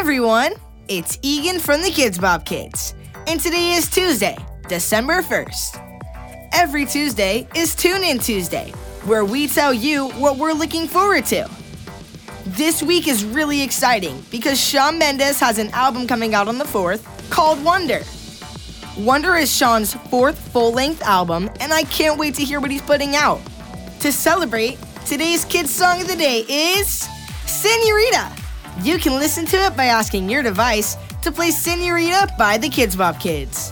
everyone, it's Egan from the KIDZ BOP Kids, and today is Tuesday, December 1st. Every Tuesday is Tune In Tuesday, where we tell you what we're looking forward to. This week is really exciting because Shawn Mendes has an album coming out on the 4th called Wonder. Wonder is Shawn's fourth full length album, and I can't wait to hear what he's putting out. To celebrate, today's kids' song of the day is Senorita. You can listen to it by asking your device to play Senorita by the KIDZ BOP Kids.